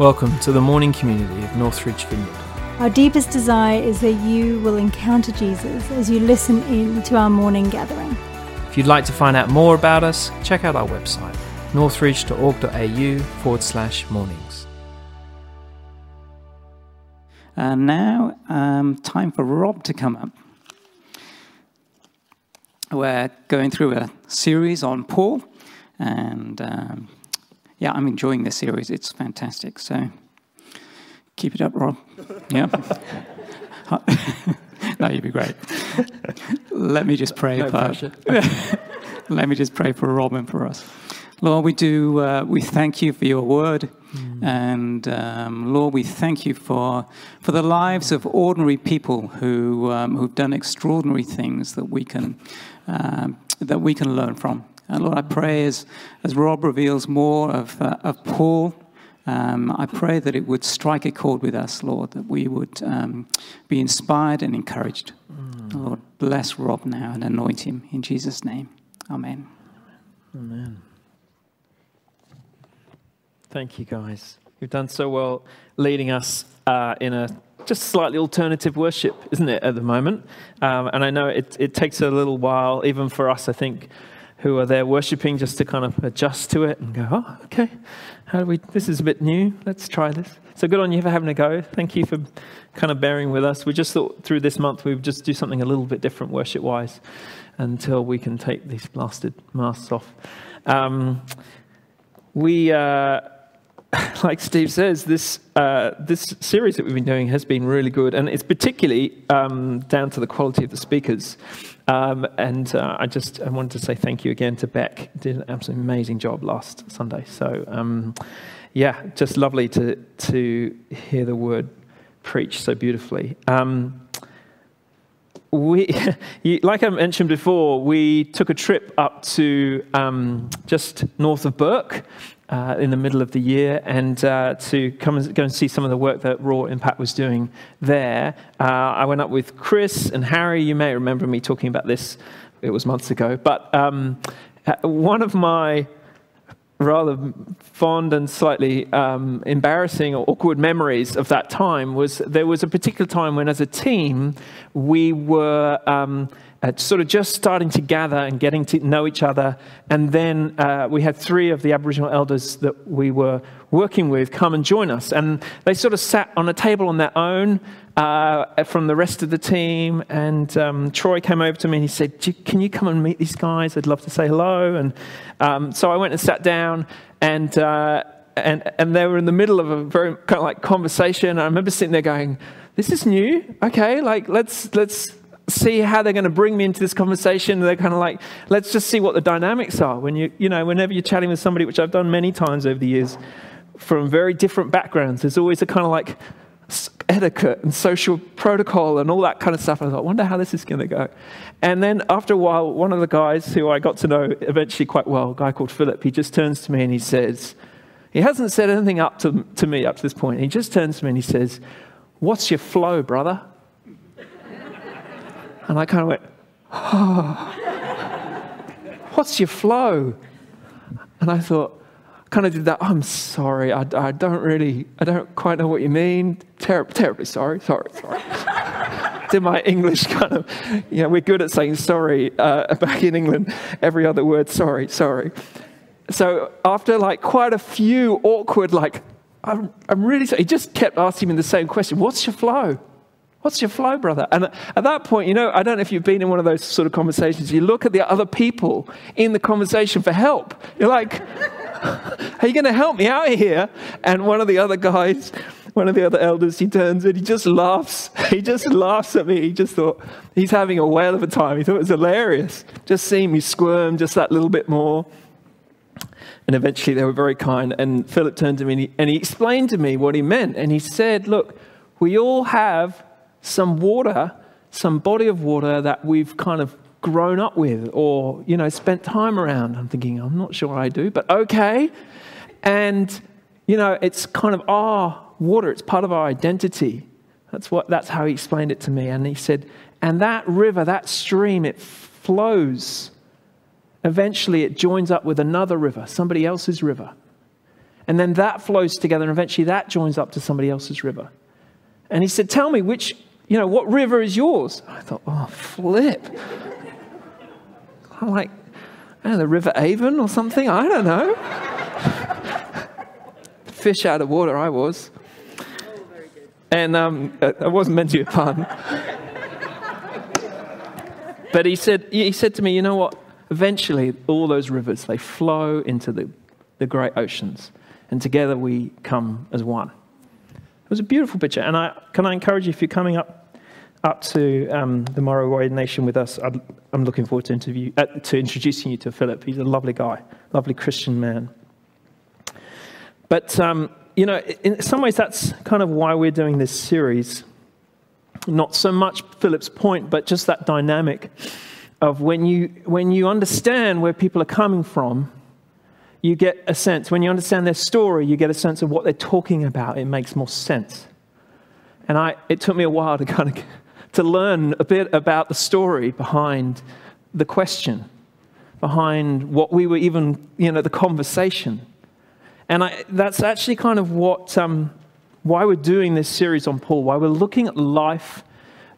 Welcome to the morning community of Northridge Vineyard. Our deepest desire is that you will encounter Jesus as you listen in to our morning gathering. If you'd like to find out more about us, check out our website, northridge.org.au forward slash mornings. And now, um, time for Rob to come up. We're going through a series on Paul, and um, yeah, I'm enjoying this series. It's fantastic. So keep it up, Rob. Yeah. no, you'd be great. Let me just pray. No for, let me just pray for Rob and for us. Lord, we do. Uh, we thank you for your word, and um, Lord, we thank you for for the lives of ordinary people who um, who've done extraordinary things that we can um, that we can learn from. And Lord, I pray as as Rob reveals more of uh, of Paul. Um, I pray that it would strike a chord with us, Lord, that we would um, be inspired and encouraged. Lord, bless Rob now and anoint him in Jesus' name. Amen. Amen. Thank you, guys. You've done so well leading us uh, in a just slightly alternative worship, isn't it, at the moment? Um, and I know it, it takes a little while, even for us, I think, who are there worshiping, just to kind of adjust to it and go, oh, okay, how do we, this is a bit new, let's try this. So good on you for having a go. Thank you for kind of bearing with us. We just thought through this month we would just do something a little bit different worship wise until we can take these blasted masks off. Um, we, uh, like Steve says, this uh, this series that we've been doing has been really good, and it's particularly um, down to the quality of the speakers. Um, and uh, I just I wanted to say thank you again to Beck. Did an absolutely amazing job last Sunday. So um, yeah, just lovely to to hear the word preached so beautifully. Um, we, like I mentioned before, we took a trip up to um, just north of Bourke uh, in the middle of the year and uh, to come and go and see some of the work that Raw Impact was doing there. Uh, I went up with Chris and Harry. You may remember me talking about this, it was months ago. But um, uh, one of my rather fond and slightly um, embarrassing or awkward memories of that time was there was a particular time when, as a team, we were um, uh, sort of just starting to gather and getting to know each other. And then uh, we had three of the Aboriginal elders that we were working with come and join us. And they sort of sat on a table on their own uh, from the rest of the team. And um, Troy came over to me and he said, Can you come and meet these guys? I'd love to say hello. And um, so I went and sat down, and, uh, and, and they were in the middle of a very kind of like conversation. I remember sitting there going, This is new. Okay, like let's, let's see how they're going to bring me into this conversation. They're kind of like, let's just see what the dynamics are. When you, you know, whenever you're chatting with somebody, which I've done many times over the years, from very different backgrounds, there's always a kind of like etiquette and social protocol and all that kind of stuff. I thought, I wonder how this is going to go. And then after a while, one of the guys who I got to know eventually quite well, a guy called Philip, he just turns to me and he says, he hasn't said anything up to, to me up to this point. He just turns to me and he says, What's your flow, brother? And I kind of went, oh, what's your flow? And I thought, kind of did that. I'm sorry. I, I don't really, I don't quite know what you mean. Ter- terribly sorry. Sorry, sorry. did my English kind of, you know, we're good at saying sorry uh, back in England. Every other word, sorry, sorry. So after like quite a few awkward, like, I'm, I'm really sorry, he just kept asking me the same question What's your flow? What's your flow, brother? And at that point, you know, I don't know if you've been in one of those sort of conversations. You look at the other people in the conversation for help. You're like, are you going to help me out here? And one of the other guys, one of the other elders, he turns and he just laughs. He just laughs at me. He just thought he's having a whale of a time. He thought it was hilarious. Just seeing me squirm just that little bit more. And eventually they were very kind. And Philip turned to me and he, and he explained to me what he meant. And he said, Look, we all have some water, some body of water that we've kind of grown up with or, you know, spent time around. I'm thinking, I'm not sure I do, but okay. And, you know, it's kind of our water, it's part of our identity. That's, what, that's how he explained it to me. And he said, and that river, that stream, it flows. Eventually, it joins up with another river, somebody else's river. And then that flows together, and eventually that joins up to somebody else's river. And he said, Tell me which, you know, what river is yours? I thought, Oh, flip. I'm like, I know, the River Avon or something? I don't know. Fish out of water, I was. And um, it wasn't meant to be a pun. but he said, he said to me, you know what? Eventually, all those rivers, they flow into the, the great oceans. And together we come as one. It was a beautiful picture. And I, can I encourage you, if you're coming up up to um, the Murrawarri Nation with us, i am looking forward to, interview, uh, to introducing you to Philip. He's a lovely guy, lovely Christian man. But, um, you know, in some ways, that's kind of why we're doing this series. Not so much Philip's point, but just that dynamic of when you, when you understand where people are coming from, you get a sense. When you understand their story, you get a sense of what they're talking about. It makes more sense. And I, it took me a while to kind of to learn a bit about the story behind the question, behind what we were even, you know, the conversation. And I, that's actually kind of what, um, why we're doing this series on Paul, why we're looking at life,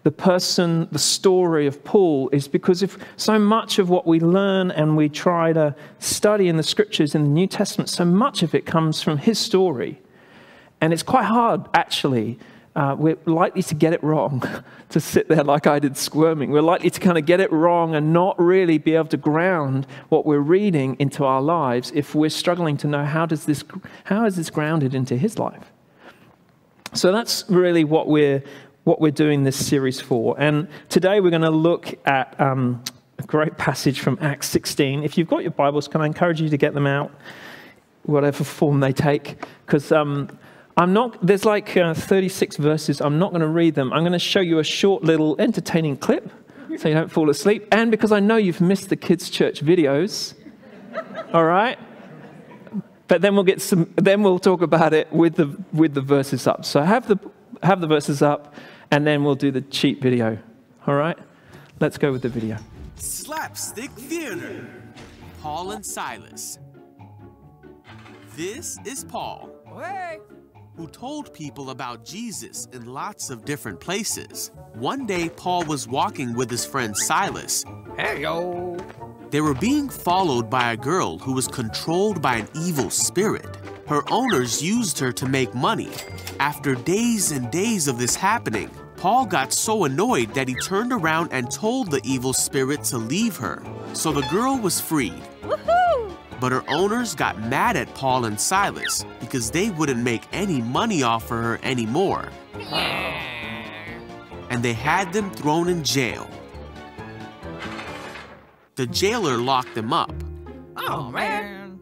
the person, the story of Paul, is because if so much of what we learn and we try to study in the scriptures in the New Testament, so much of it comes from his story. And it's quite hard, actually, uh, we're likely to get it wrong, to sit there like I did squirming. We're likely to kind of get it wrong and not really be able to ground what we're reading into our lives if we're struggling to know how, does this, how is this grounded into his life. So that's really what we're, what we're doing this series for. And today we're going to look at um, a great passage from Acts 16. If you've got your Bibles, can I encourage you to get them out, whatever form they take? Because um, I'm not, there's like uh, 36 verses. I'm not going to read them. I'm going to show you a short little entertaining clip so you don't fall asleep. And because I know you've missed the kids' church videos, all right? But then we'll get some, then we'll talk about it with the, with the verses up. So have the, have the verses up and then we'll do the cheap video, all right? Let's go with the video. Slapstick Theater. Paul and Silas. This is Paul. Hey who told people about Jesus in lots of different places. One day, Paul was walking with his friend Silas. Hey, yo! They were being followed by a girl who was controlled by an evil spirit. Her owners used her to make money. After days and days of this happening, Paul got so annoyed that he turned around and told the evil spirit to leave her. So the girl was freed. But her owners got mad at Paul and Silas because they wouldn't make any money off of her anymore. And they had them thrown in jail. The jailer locked them up. Oh, man.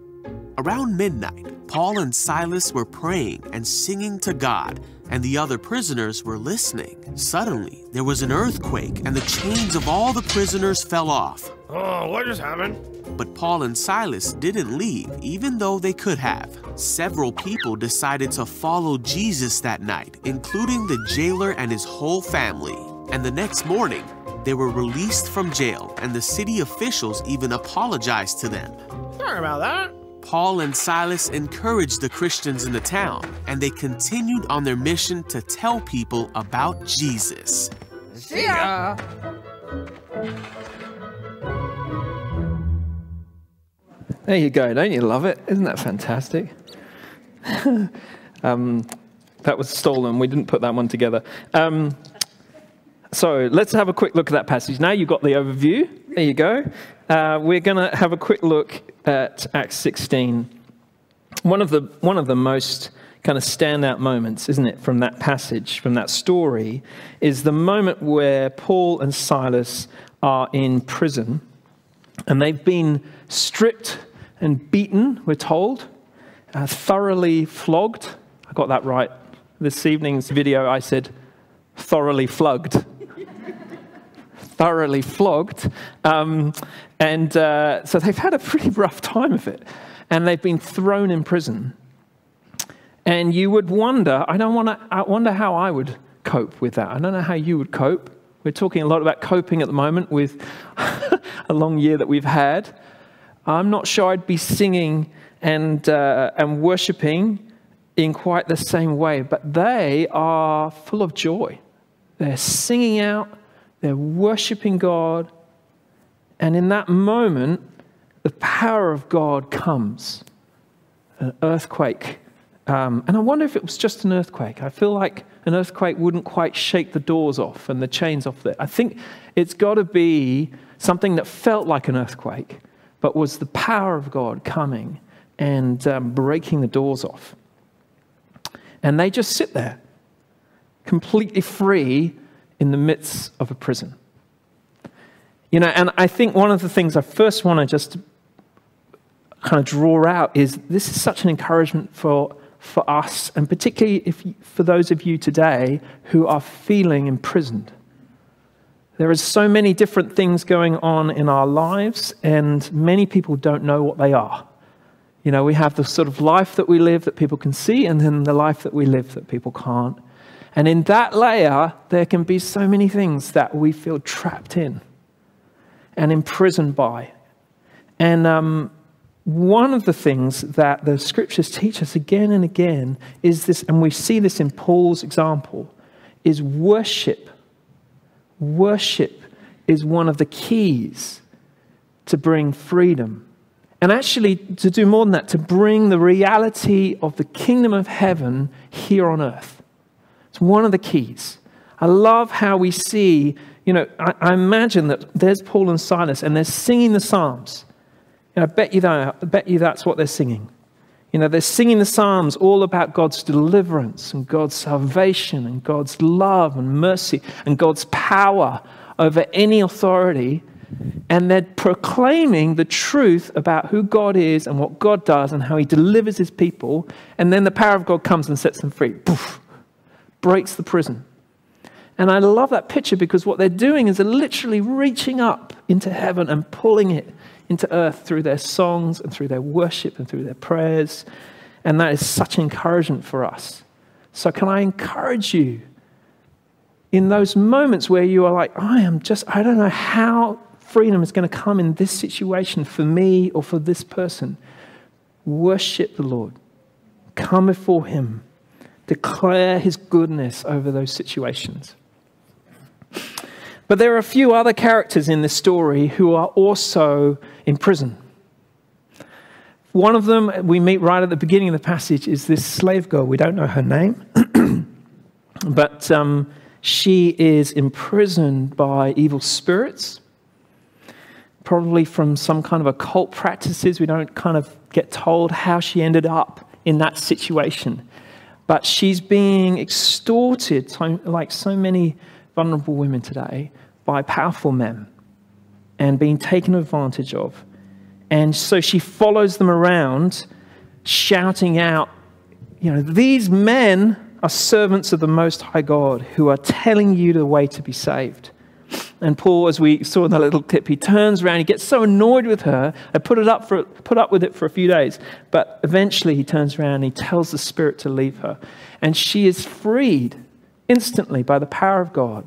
Around midnight, Paul and Silas were praying and singing to God, and the other prisoners were listening. Suddenly, there was an earthquake, and the chains of all the prisoners fell off. Oh, what just happened? But Paul and Silas didn't leave, even though they could have. Several people decided to follow Jesus that night, including the jailer and his whole family. And the next morning, they were released from jail, and the city officials even apologized to them. Sorry about that. Paul and Silas encouraged the Christians in the town, and they continued on their mission to tell people about Jesus. See ya! There you go. Don't you love it? Isn't that fantastic? um, that was stolen. We didn't put that one together. Um, so let's have a quick look at that passage. Now you've got the overview. There you go. Uh, we're going to have a quick look at Acts 16. One of the, one of the most kind of standout moments, isn't it, from that passage, from that story, is the moment where Paul and Silas are in prison and they've been stripped and beaten, we're told, uh, thoroughly flogged. I got that right. This evening's video, I said thoroughly flogged. thoroughly flogged. Um, and uh, so they've had a pretty rough time of it. And they've been thrown in prison. And you would wonder, I don't want to, I wonder how I would cope with that. I don't know how you would cope. We're talking a lot about coping at the moment with a long year that we've had. I'm not sure I'd be singing and, uh, and worshiping in quite the same way, but they are full of joy. They're singing out, they're worshiping God, and in that moment, the power of God comes an earthquake. Um, and I wonder if it was just an earthquake. I feel like an earthquake wouldn't quite shake the doors off and the chains off there. I think it's got to be something that felt like an earthquake, but was the power of God coming and um, breaking the doors off. And they just sit there, completely free in the midst of a prison. You know, and I think one of the things I first want to just kind of draw out is this is such an encouragement for, for us, and particularly if, for those of you today who are feeling imprisoned. There is so many different things going on in our lives, and many people don't know what they are. You know, we have the sort of life that we live that people can see, and then the life that we live that people can't. And in that layer, there can be so many things that we feel trapped in and imprisoned by. And um, one of the things that the scriptures teach us again and again is this, and we see this in Paul's example, is worship. Worship is one of the keys to bring freedom. And actually, to do more than that, to bring the reality of the kingdom of heaven here on earth. It's one of the keys. I love how we see, you know, I, I imagine that there's Paul and Silas and they're singing the Psalms. And I bet you, that, I bet you that's what they're singing. You know, they're singing the Psalms all about God's deliverance and God's salvation and God's love and mercy and God's power over any authority. And they're proclaiming the truth about who God is and what God does and how He delivers His people. And then the power of God comes and sets them free. Poof, breaks the prison. And I love that picture because what they're doing is they're literally reaching up into heaven and pulling it into earth through their songs and through their worship and through their prayers. And that is such encouragement for us. So, can I encourage you in those moments where you are like, I am just, I don't know how freedom is going to come in this situation for me or for this person? Worship the Lord, come before Him, declare His goodness over those situations. But there are a few other characters in this story who are also in prison. One of them we meet right at the beginning of the passage is this slave girl. We don't know her name, but um, she is imprisoned by evil spirits, probably from some kind of occult practices. We don't kind of get told how she ended up in that situation. But she's being extorted, like so many vulnerable women today, by powerful men and being taken advantage of. And so she follows them around, shouting out, You know, these men are servants of the Most High God who are telling you the way to be saved. And Paul, as we saw in that little clip, he turns around, he gets so annoyed with her, I put, it up for, put up with it for a few days. But eventually he turns around and he tells the Spirit to leave her. And she is freed instantly by the power of God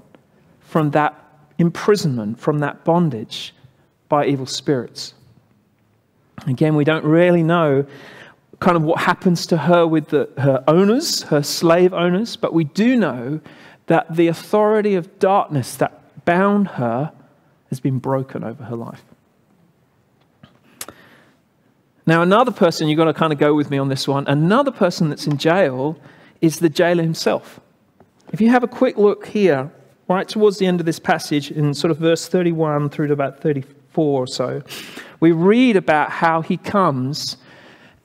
from that imprisonment, from that bondage by evil spirits. Again, we don't really know kind of what happens to her with the, her owners, her slave owners, but we do know that the authority of darkness that bound her has been broken over her life. Now, another person, you've got to kind of go with me on this one, another person that's in jail is the jailer himself. If you have a quick look here right towards the end of this passage, in sort of verse 31 through to about 34 or so, we read about how he comes,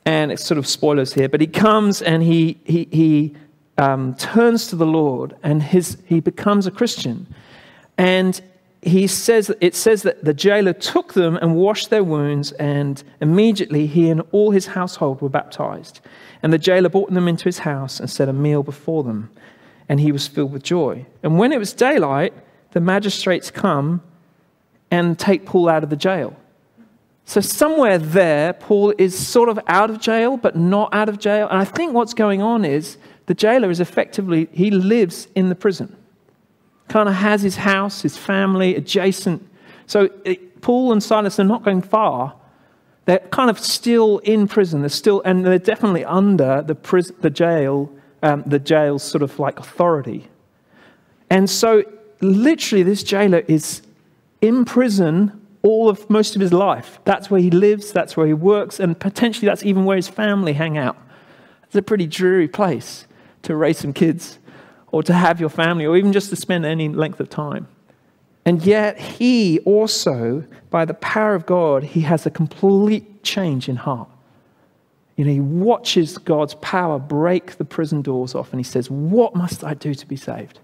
and it's sort of spoilers here, but he comes and he, he, he um, turns to the Lord and his, he becomes a Christian. And he says, it says that the jailer took them and washed their wounds, and immediately he and all his household were baptized. And the jailer brought them into his house and set a meal before them and he was filled with joy. And when it was daylight, the magistrates come and take Paul out of the jail. So, somewhere there, Paul is sort of out of jail, but not out of jail. And I think what's going on is the jailer is effectively, he lives in the prison, kind of has his house, his family adjacent. So, it, Paul and Silas are not going far. They're kind of still in prison. They're still, and they're definitely under the, pris- the jail, um, the jail's sort of like authority. And so, literally, this jailer is in prison all of most of his life. That's where he lives, that's where he works, and potentially that's even where his family hang out. It's a pretty dreary place to raise some kids or to have your family or even just to spend any length of time. And yet, he also, by the power of God, he has a complete change in heart. You know, he watches God's power break the prison doors off and he says, What must I do to be saved?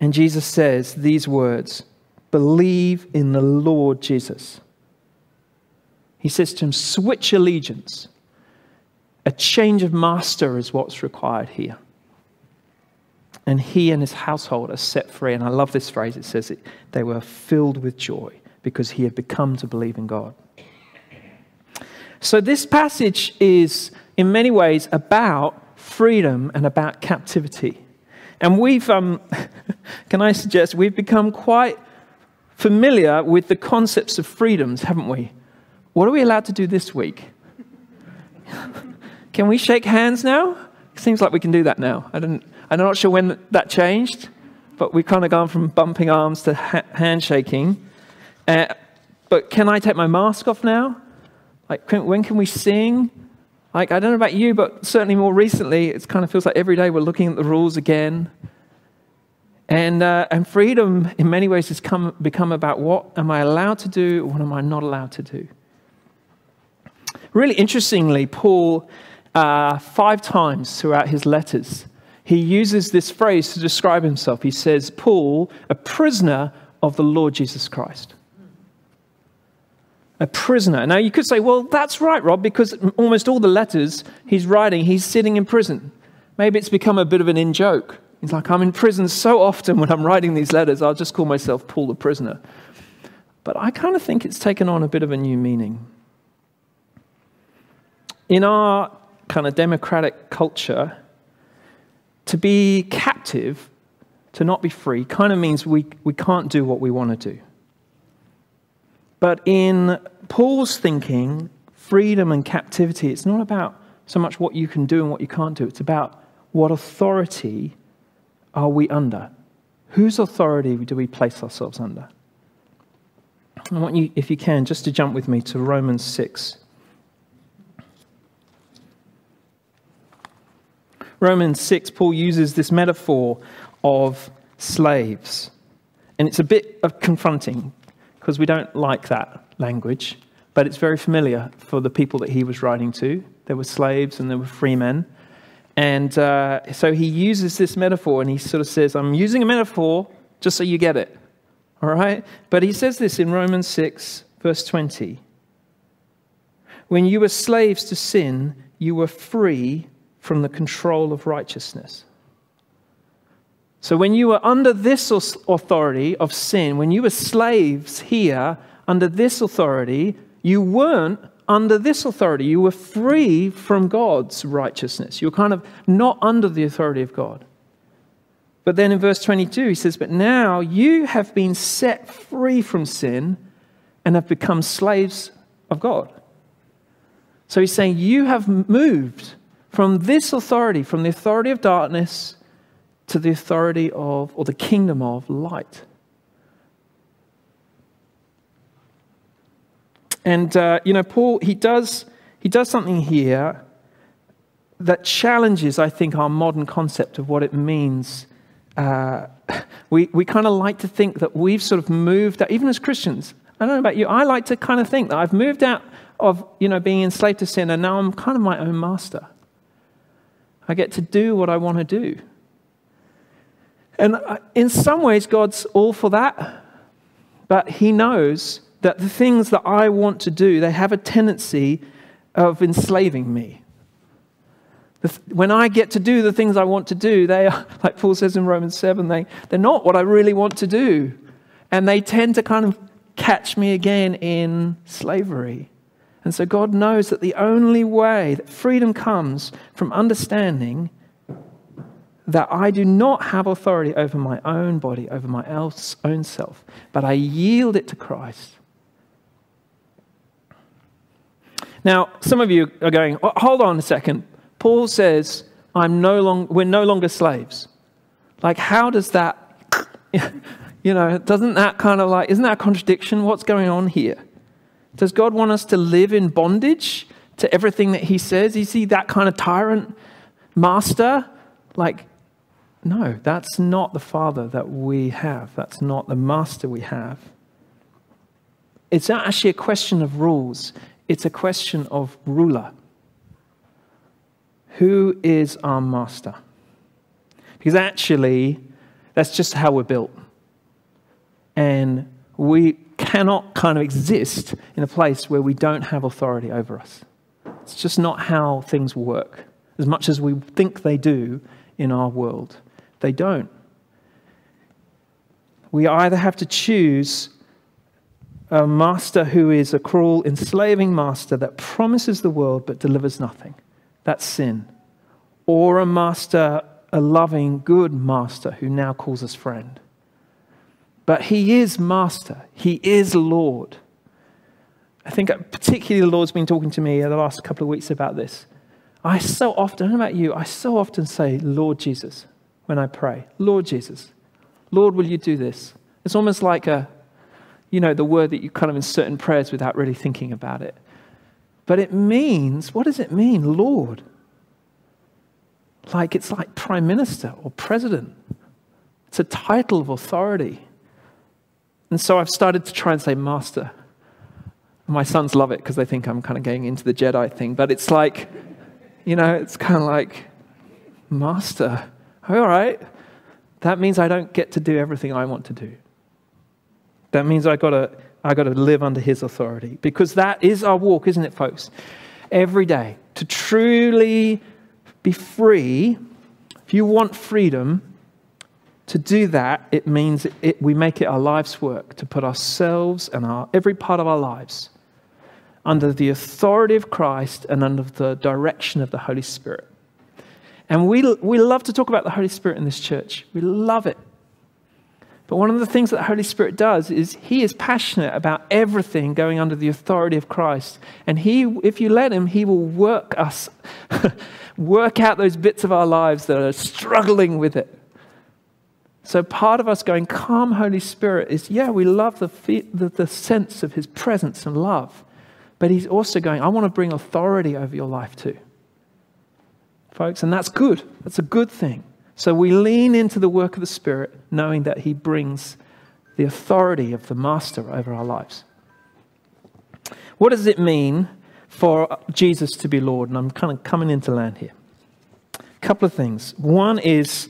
And Jesus says these words Believe in the Lord Jesus. He says to him, Switch allegiance. A change of master is what's required here. And he and his household are set free. And I love this phrase. It says it, they were filled with joy because he had become to believe in God. So, this passage is in many ways about freedom and about captivity. And we've, um, can I suggest, we've become quite familiar with the concepts of freedoms, haven't we? What are we allowed to do this week? can we shake hands now? Seems like we can do that now. I don't, I'm not sure when that changed, but we've kind of gone from bumping arms to ha- handshaking. Uh, but can I take my mask off now? Like, when can we sing? Like, I don't know about you, but certainly more recently, it kind of feels like every day we're looking at the rules again. And, uh, and freedom, in many ways, has come, become about what am I allowed to do, what am I not allowed to do. Really interestingly, Paul, uh, five times throughout his letters, he uses this phrase to describe himself. He says, Paul, a prisoner of the Lord Jesus Christ a prisoner. Now, you could say, well, that's right, Rob, because almost all the letters he's writing, he's sitting in prison. Maybe it's become a bit of an in joke. He's like, I'm in prison so often when I'm writing these letters, I'll just call myself Paul the prisoner. But I kind of think it's taken on a bit of a new meaning. In our kind of democratic culture, to be captive, to not be free, kind of means we, we can't do what we want to do. But in Paul's thinking, freedom and captivity, it's not about so much what you can do and what you can't do. It's about what authority are we under? Whose authority do we place ourselves under? I want you, if you can, just to jump with me to Romans 6. Romans 6, Paul uses this metaphor of slaves. And it's a bit of confronting because we don't like that language, but it's very familiar for the people that he was writing to. There were slaves and there were free men. And uh, so he uses this metaphor and he sort of says, I'm using a metaphor just so you get it. All right? But he says this in Romans 6, verse 20. When you were slaves to sin, you were free from the control of righteousness. So when you were under this authority of sin, when you were slaves here under this authority, you weren't under this authority. You were free from God's righteousness. You were kind of not under the authority of God. But then in verse 22, he says, But now you have been set free from sin and have become slaves of God. So he's saying, You have moved from this authority, from the authority of darkness to the authority of, or the kingdom of, light. And, uh, you know, Paul, he does, he does something here that challenges, I think, our modern concept of what it means. Uh, we we kind of like to think that we've sort of moved out, even as Christians. I don't know about you, I like to kind of think that I've moved out of, you know, being enslaved to sin and now I'm kind of my own master. I get to do what I want to do. And uh, in some ways, God's all for that. But He knows that the things that I want to do, they have a tendency of enslaving me. When I get to do the things I want to do, they are, like Paul says in Romans 7, they, they're not what I really want to do. And they tend to kind of catch me again in slavery. And so God knows that the only way that freedom comes from understanding that I do not have authority over my own body, over my own self, but I yield it to Christ. Now, some of you are going, "Oh, hold on a second. Paul says, I'm no long, we're no longer slaves. Like, how does that, you know, doesn't that kind of like, isn't that a contradiction? What's going on here? Does God want us to live in bondage to everything that He says? Is He that kind of tyrant master? Like, no, that's not the Father that we have. That's not the master we have. It's not actually a question of rules, it's a question of ruler. Who is our master? Because actually, that's just how we're built. And we cannot kind of exist in a place where we don't have authority over us. It's just not how things work. As much as we think they do in our world, they don't. We either have to choose a master who is a cruel, enslaving master that promises the world but delivers nothing. That's sin. Or a master, a loving, good master who now calls us friend. But he is master, he is Lord. I think particularly the Lord's been talking to me the last couple of weeks about this. I so often, I don't know about you, I so often say, Lord Jesus, when I pray. Lord Jesus, Lord, will you do this? It's almost like a, you know, the word that you kind of insert in prayers without really thinking about it. But it means, what does it mean, Lord? Like it's like prime minister or president. It's a title of authority. And so I've started to try and say master. My sons love it because they think I'm kind of going into the Jedi thing. But it's like, you know, it's kind of like, master. All right. That means I don't get to do everything I want to do. That means I gotta I gotta live under his authority. Because that is our walk, isn't it, folks? Every day. To truly be free, if you want freedom, to do that, it means it, we make it our life's work to put ourselves and our, every part of our lives under the authority of Christ and under the direction of the Holy Spirit. And we, we love to talk about the Holy Spirit in this church. We love it. But one of the things that the Holy Spirit does is he is passionate about everything going under the authority of Christ. And he, if you let him, he will work us, work out those bits of our lives that are struggling with it. So part of us going, Come, Holy Spirit, is yeah, we love the, the, the sense of his presence and love. But he's also going, I want to bring authority over your life too. Folks, and that's good. That's a good thing. So we lean into the work of the Spirit, knowing that He brings the authority of the Master over our lives. What does it mean for Jesus to be Lord? And I'm kind of coming into land here. A couple of things. One is,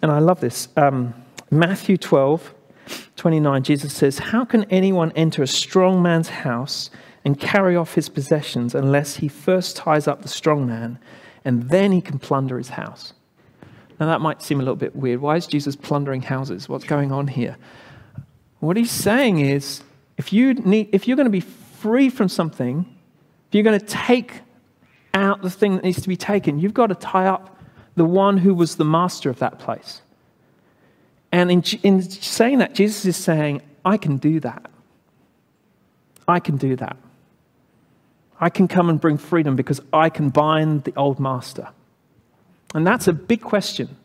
and I love this, um, Matthew 12, 29, Jesus says, How can anyone enter a strong man's house and carry off his possessions unless he first ties up the strong man and then he can plunder his house? Now, that might seem a little bit weird. Why is Jesus plundering houses? What's going on here? What he's saying is if, you need, if you're going to be free from something, if you're going to take out the thing that needs to be taken, you've got to tie up the one who was the master of that place. And in, in saying that, Jesus is saying, I can do that. I can do that. I can come and bring freedom because I can bind the old master. And that's a big question.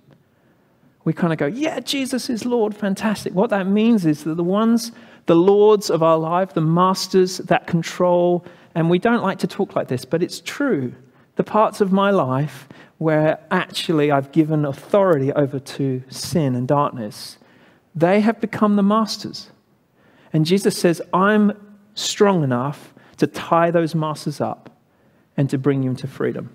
We kind of go, yeah, Jesus is Lord, fantastic. What that means is that the ones, the lords of our life, the masters that control, and we don't like to talk like this, but it's true. The parts of my life where actually I've given authority over to sin and darkness, they have become the masters. And Jesus says, I'm strong enough to tie those masters up and to bring you into freedom.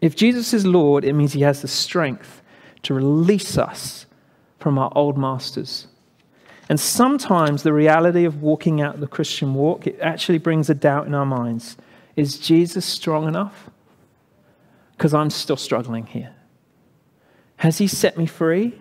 If Jesus is Lord, it means he has the strength to release us from our old masters. And sometimes the reality of walking out the Christian walk, it actually brings a doubt in our minds. Is Jesus strong enough? Because I'm still struggling here. Has he set me free?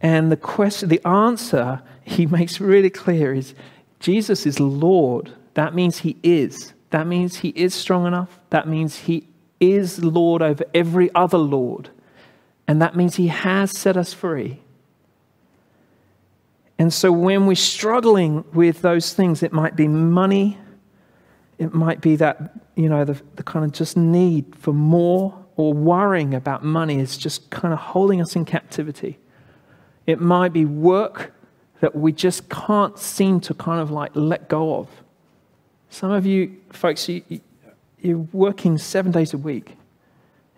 And the question, the answer he makes really clear is Jesus is Lord. That means he is. That means he is strong enough. That means he is Lord over every other Lord. And that means he has set us free. And so when we're struggling with those things, it might be money, it might be that, you know, the, the kind of just need for more or worrying about money is just kind of holding us in captivity. It might be work that we just can't seem to kind of like let go of. Some of you folks, you, you're working seven days a week,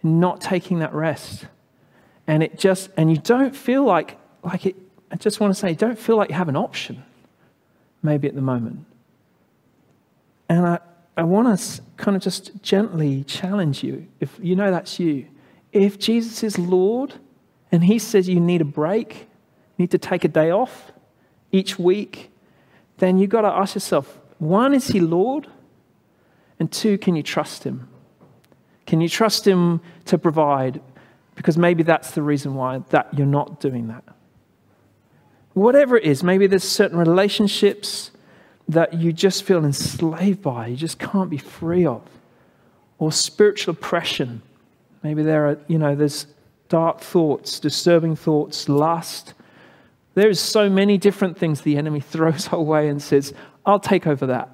not taking that rest. And it just, and you don't feel like, like it, I just want to say, don't feel like you have an option, maybe at the moment. And I, I want to kind of just gently challenge you, if you know that's you. If Jesus is Lord and He says you need a break, need to take a day off each week, then you've got to ask yourself one, is He Lord? And two, can you trust Him? Can you trust Him to provide? Because maybe that's the reason why that you're not doing that. Whatever it is, maybe there's certain relationships that you just feel enslaved by, you just can't be free of. Or spiritual oppression. Maybe there are, you know, there's dark thoughts, disturbing thoughts, lust. There's so many different things the enemy throws our way and says, I'll take over that.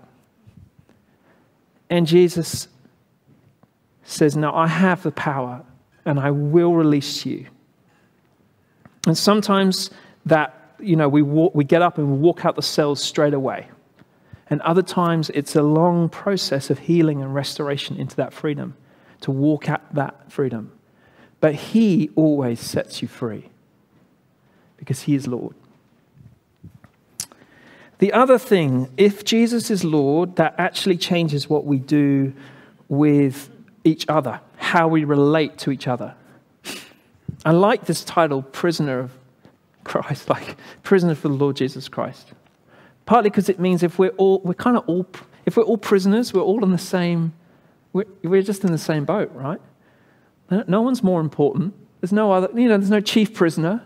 And Jesus says, No, I have the power and I will release you. And sometimes that, you know, we, walk, we get up and we walk out the cells straight away. And other times it's a long process of healing and restoration into that freedom, to walk out that freedom. But He always sets you free because He is Lord. The other thing, if Jesus is Lord, that actually changes what we do with each other, how we relate to each other. I like this title, Prisoner of Christ, like prisoner for the Lord Jesus Christ. Partly because it means if we're all, we're kind of all, if we're all prisoners, we're all in the same, we're, we're just in the same boat, right? No one's more important. There's no other, you know, there's no chief prisoner.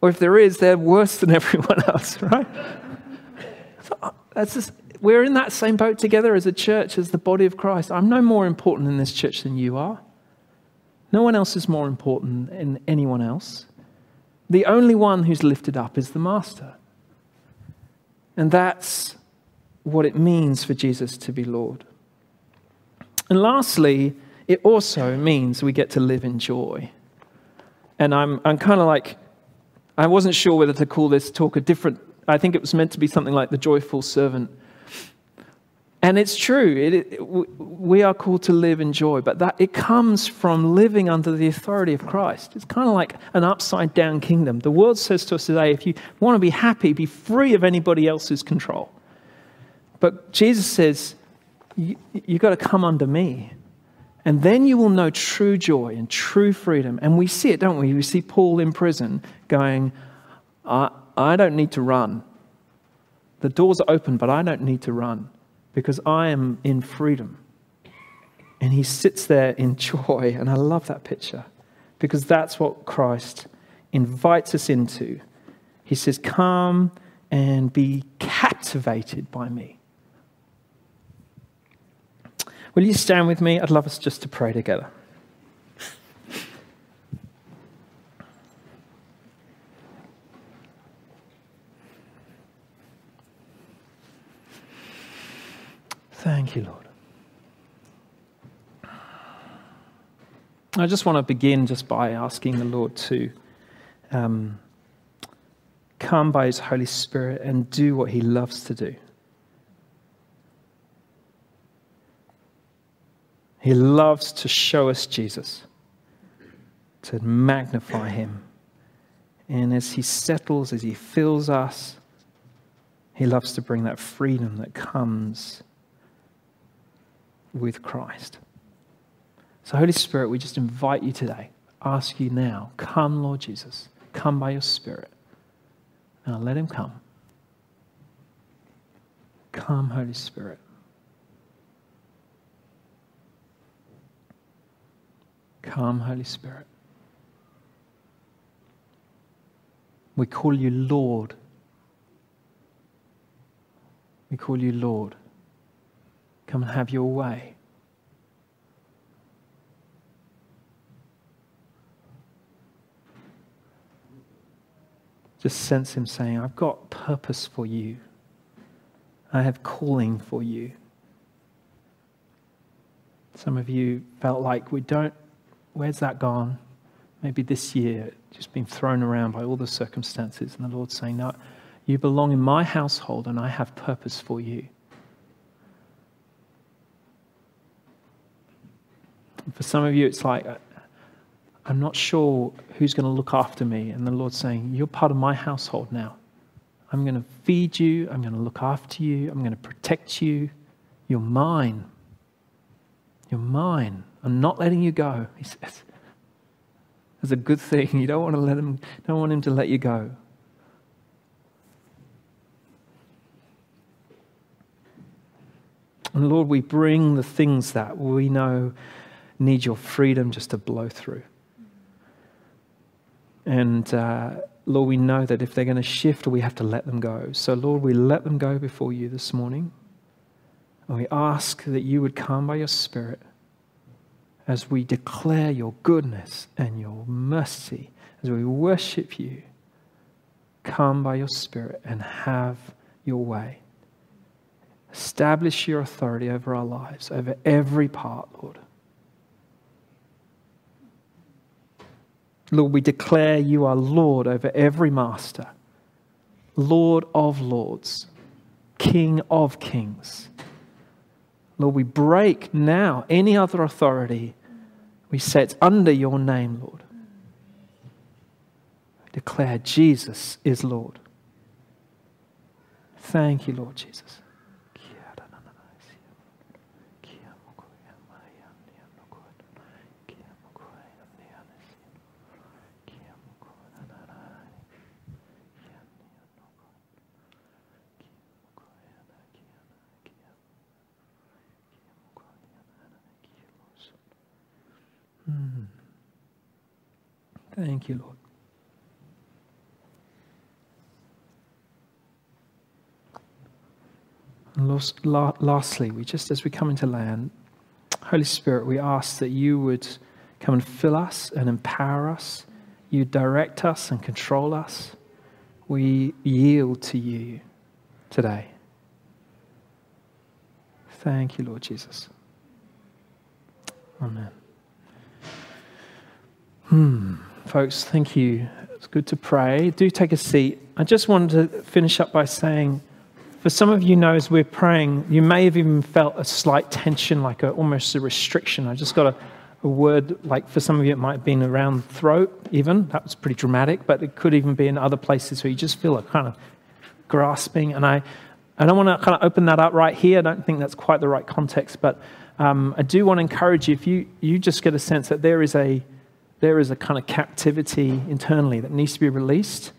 Or if there is, they're worse than everyone else, right? Uh, that's just, we're in that same boat together as a church, as the body of Christ. I'm no more important in this church than you are. No one else is more important than anyone else. The only one who's lifted up is the Master. And that's what it means for Jesus to be Lord. And lastly, it also means we get to live in joy. And I'm, I'm kind of like, I wasn't sure whether to call this talk a different, I think it was meant to be something like the joyful servant. And it's true, it, it, we are called to live in joy, but that it comes from living under the authority of Christ. It's kind of like an upside down kingdom. The world says to us today if you want to be happy, be free of anybody else's control. But Jesus says, you, you've got to come under me. And then you will know true joy and true freedom. And we see it, don't we? We see Paul in prison going, I, I don't need to run. The doors are open, but I don't need to run because I am in freedom. And he sits there in joy. And I love that picture because that's what Christ invites us into. He says, Come and be captivated by me. Will you stand with me? I'd love us just to pray together. Thank you, Lord. I just want to begin just by asking the Lord to um, come by His Holy Spirit and do what He loves to do. He loves to show us Jesus, to magnify Him. And as He settles, as He fills us, He loves to bring that freedom that comes with Christ. So, Holy Spirit, we just invite you today, ask you now, come, Lord Jesus, come by your Spirit. Now let him come. Come, Holy Spirit. Come, Holy Spirit. We call you Lord. We call you Lord. Come and have your way. just sense Him saying, I've got purpose for you, I have calling for you. Some of you felt like we don't, where's that gone? Maybe this year, just been thrown around by all the circumstances, and the Lord's saying, No, you belong in my household, and I have purpose for you. For some of you, it's like, uh, I'm not sure who's going to look after me. And the Lord's saying, You're part of my household now. I'm going to feed you. I'm going to look after you. I'm going to protect you. You're mine. You're mine. I'm not letting you go. He says, That's a good thing. You don't want to let him, don't want him to let you go. And Lord, we bring the things that we know need your freedom just to blow through. And uh, Lord, we know that if they're going to shift, we have to let them go. So, Lord, we let them go before you this morning. And we ask that you would come by your Spirit as we declare your goodness and your mercy, as we worship you. Come by your Spirit and have your way. Establish your authority over our lives, over every part, Lord. Lord, we declare you are Lord over every master, Lord of lords, King of kings. Lord, we break now any other authority. We it's under your name, Lord. We declare Jesus is Lord. Thank you, Lord Jesus. Thank you, Lord. And lastly, we just as we come into land, Holy Spirit, we ask that you would come and fill us and empower us. You direct us and control us. We yield to you today. Thank you, Lord Jesus. Amen. Hmm. Folks, thank you. It's good to pray. Do take a seat. I just wanted to finish up by saying, for some of you know, as we're praying, you may have even felt a slight tension, like a, almost a restriction. I just got a, a word, like for some of you, it might have been around throat, even. That was pretty dramatic, but it could even be in other places where you just feel a kind of grasping. And I, I don't want to kind of open that up right here. I don't think that's quite the right context, but um, I do want to encourage you if you, you just get a sense that there is a there is a kind of captivity internally that needs to be released,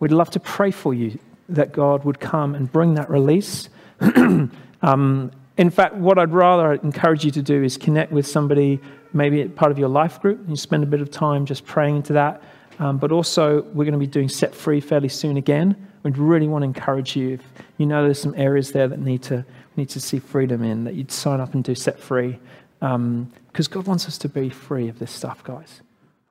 we'd love to pray for you that God would come and bring that release. um, in fact, what I'd rather encourage you to do is connect with somebody, maybe part of your life group, and you spend a bit of time just praying into that. Um, but also, we're going to be doing Set Free fairly soon again. We'd really want to encourage you, if you know there's some areas there that need to, need to see freedom in, that you'd sign up and do Set Free. Um, because God wants us to be free of this stuff, guys.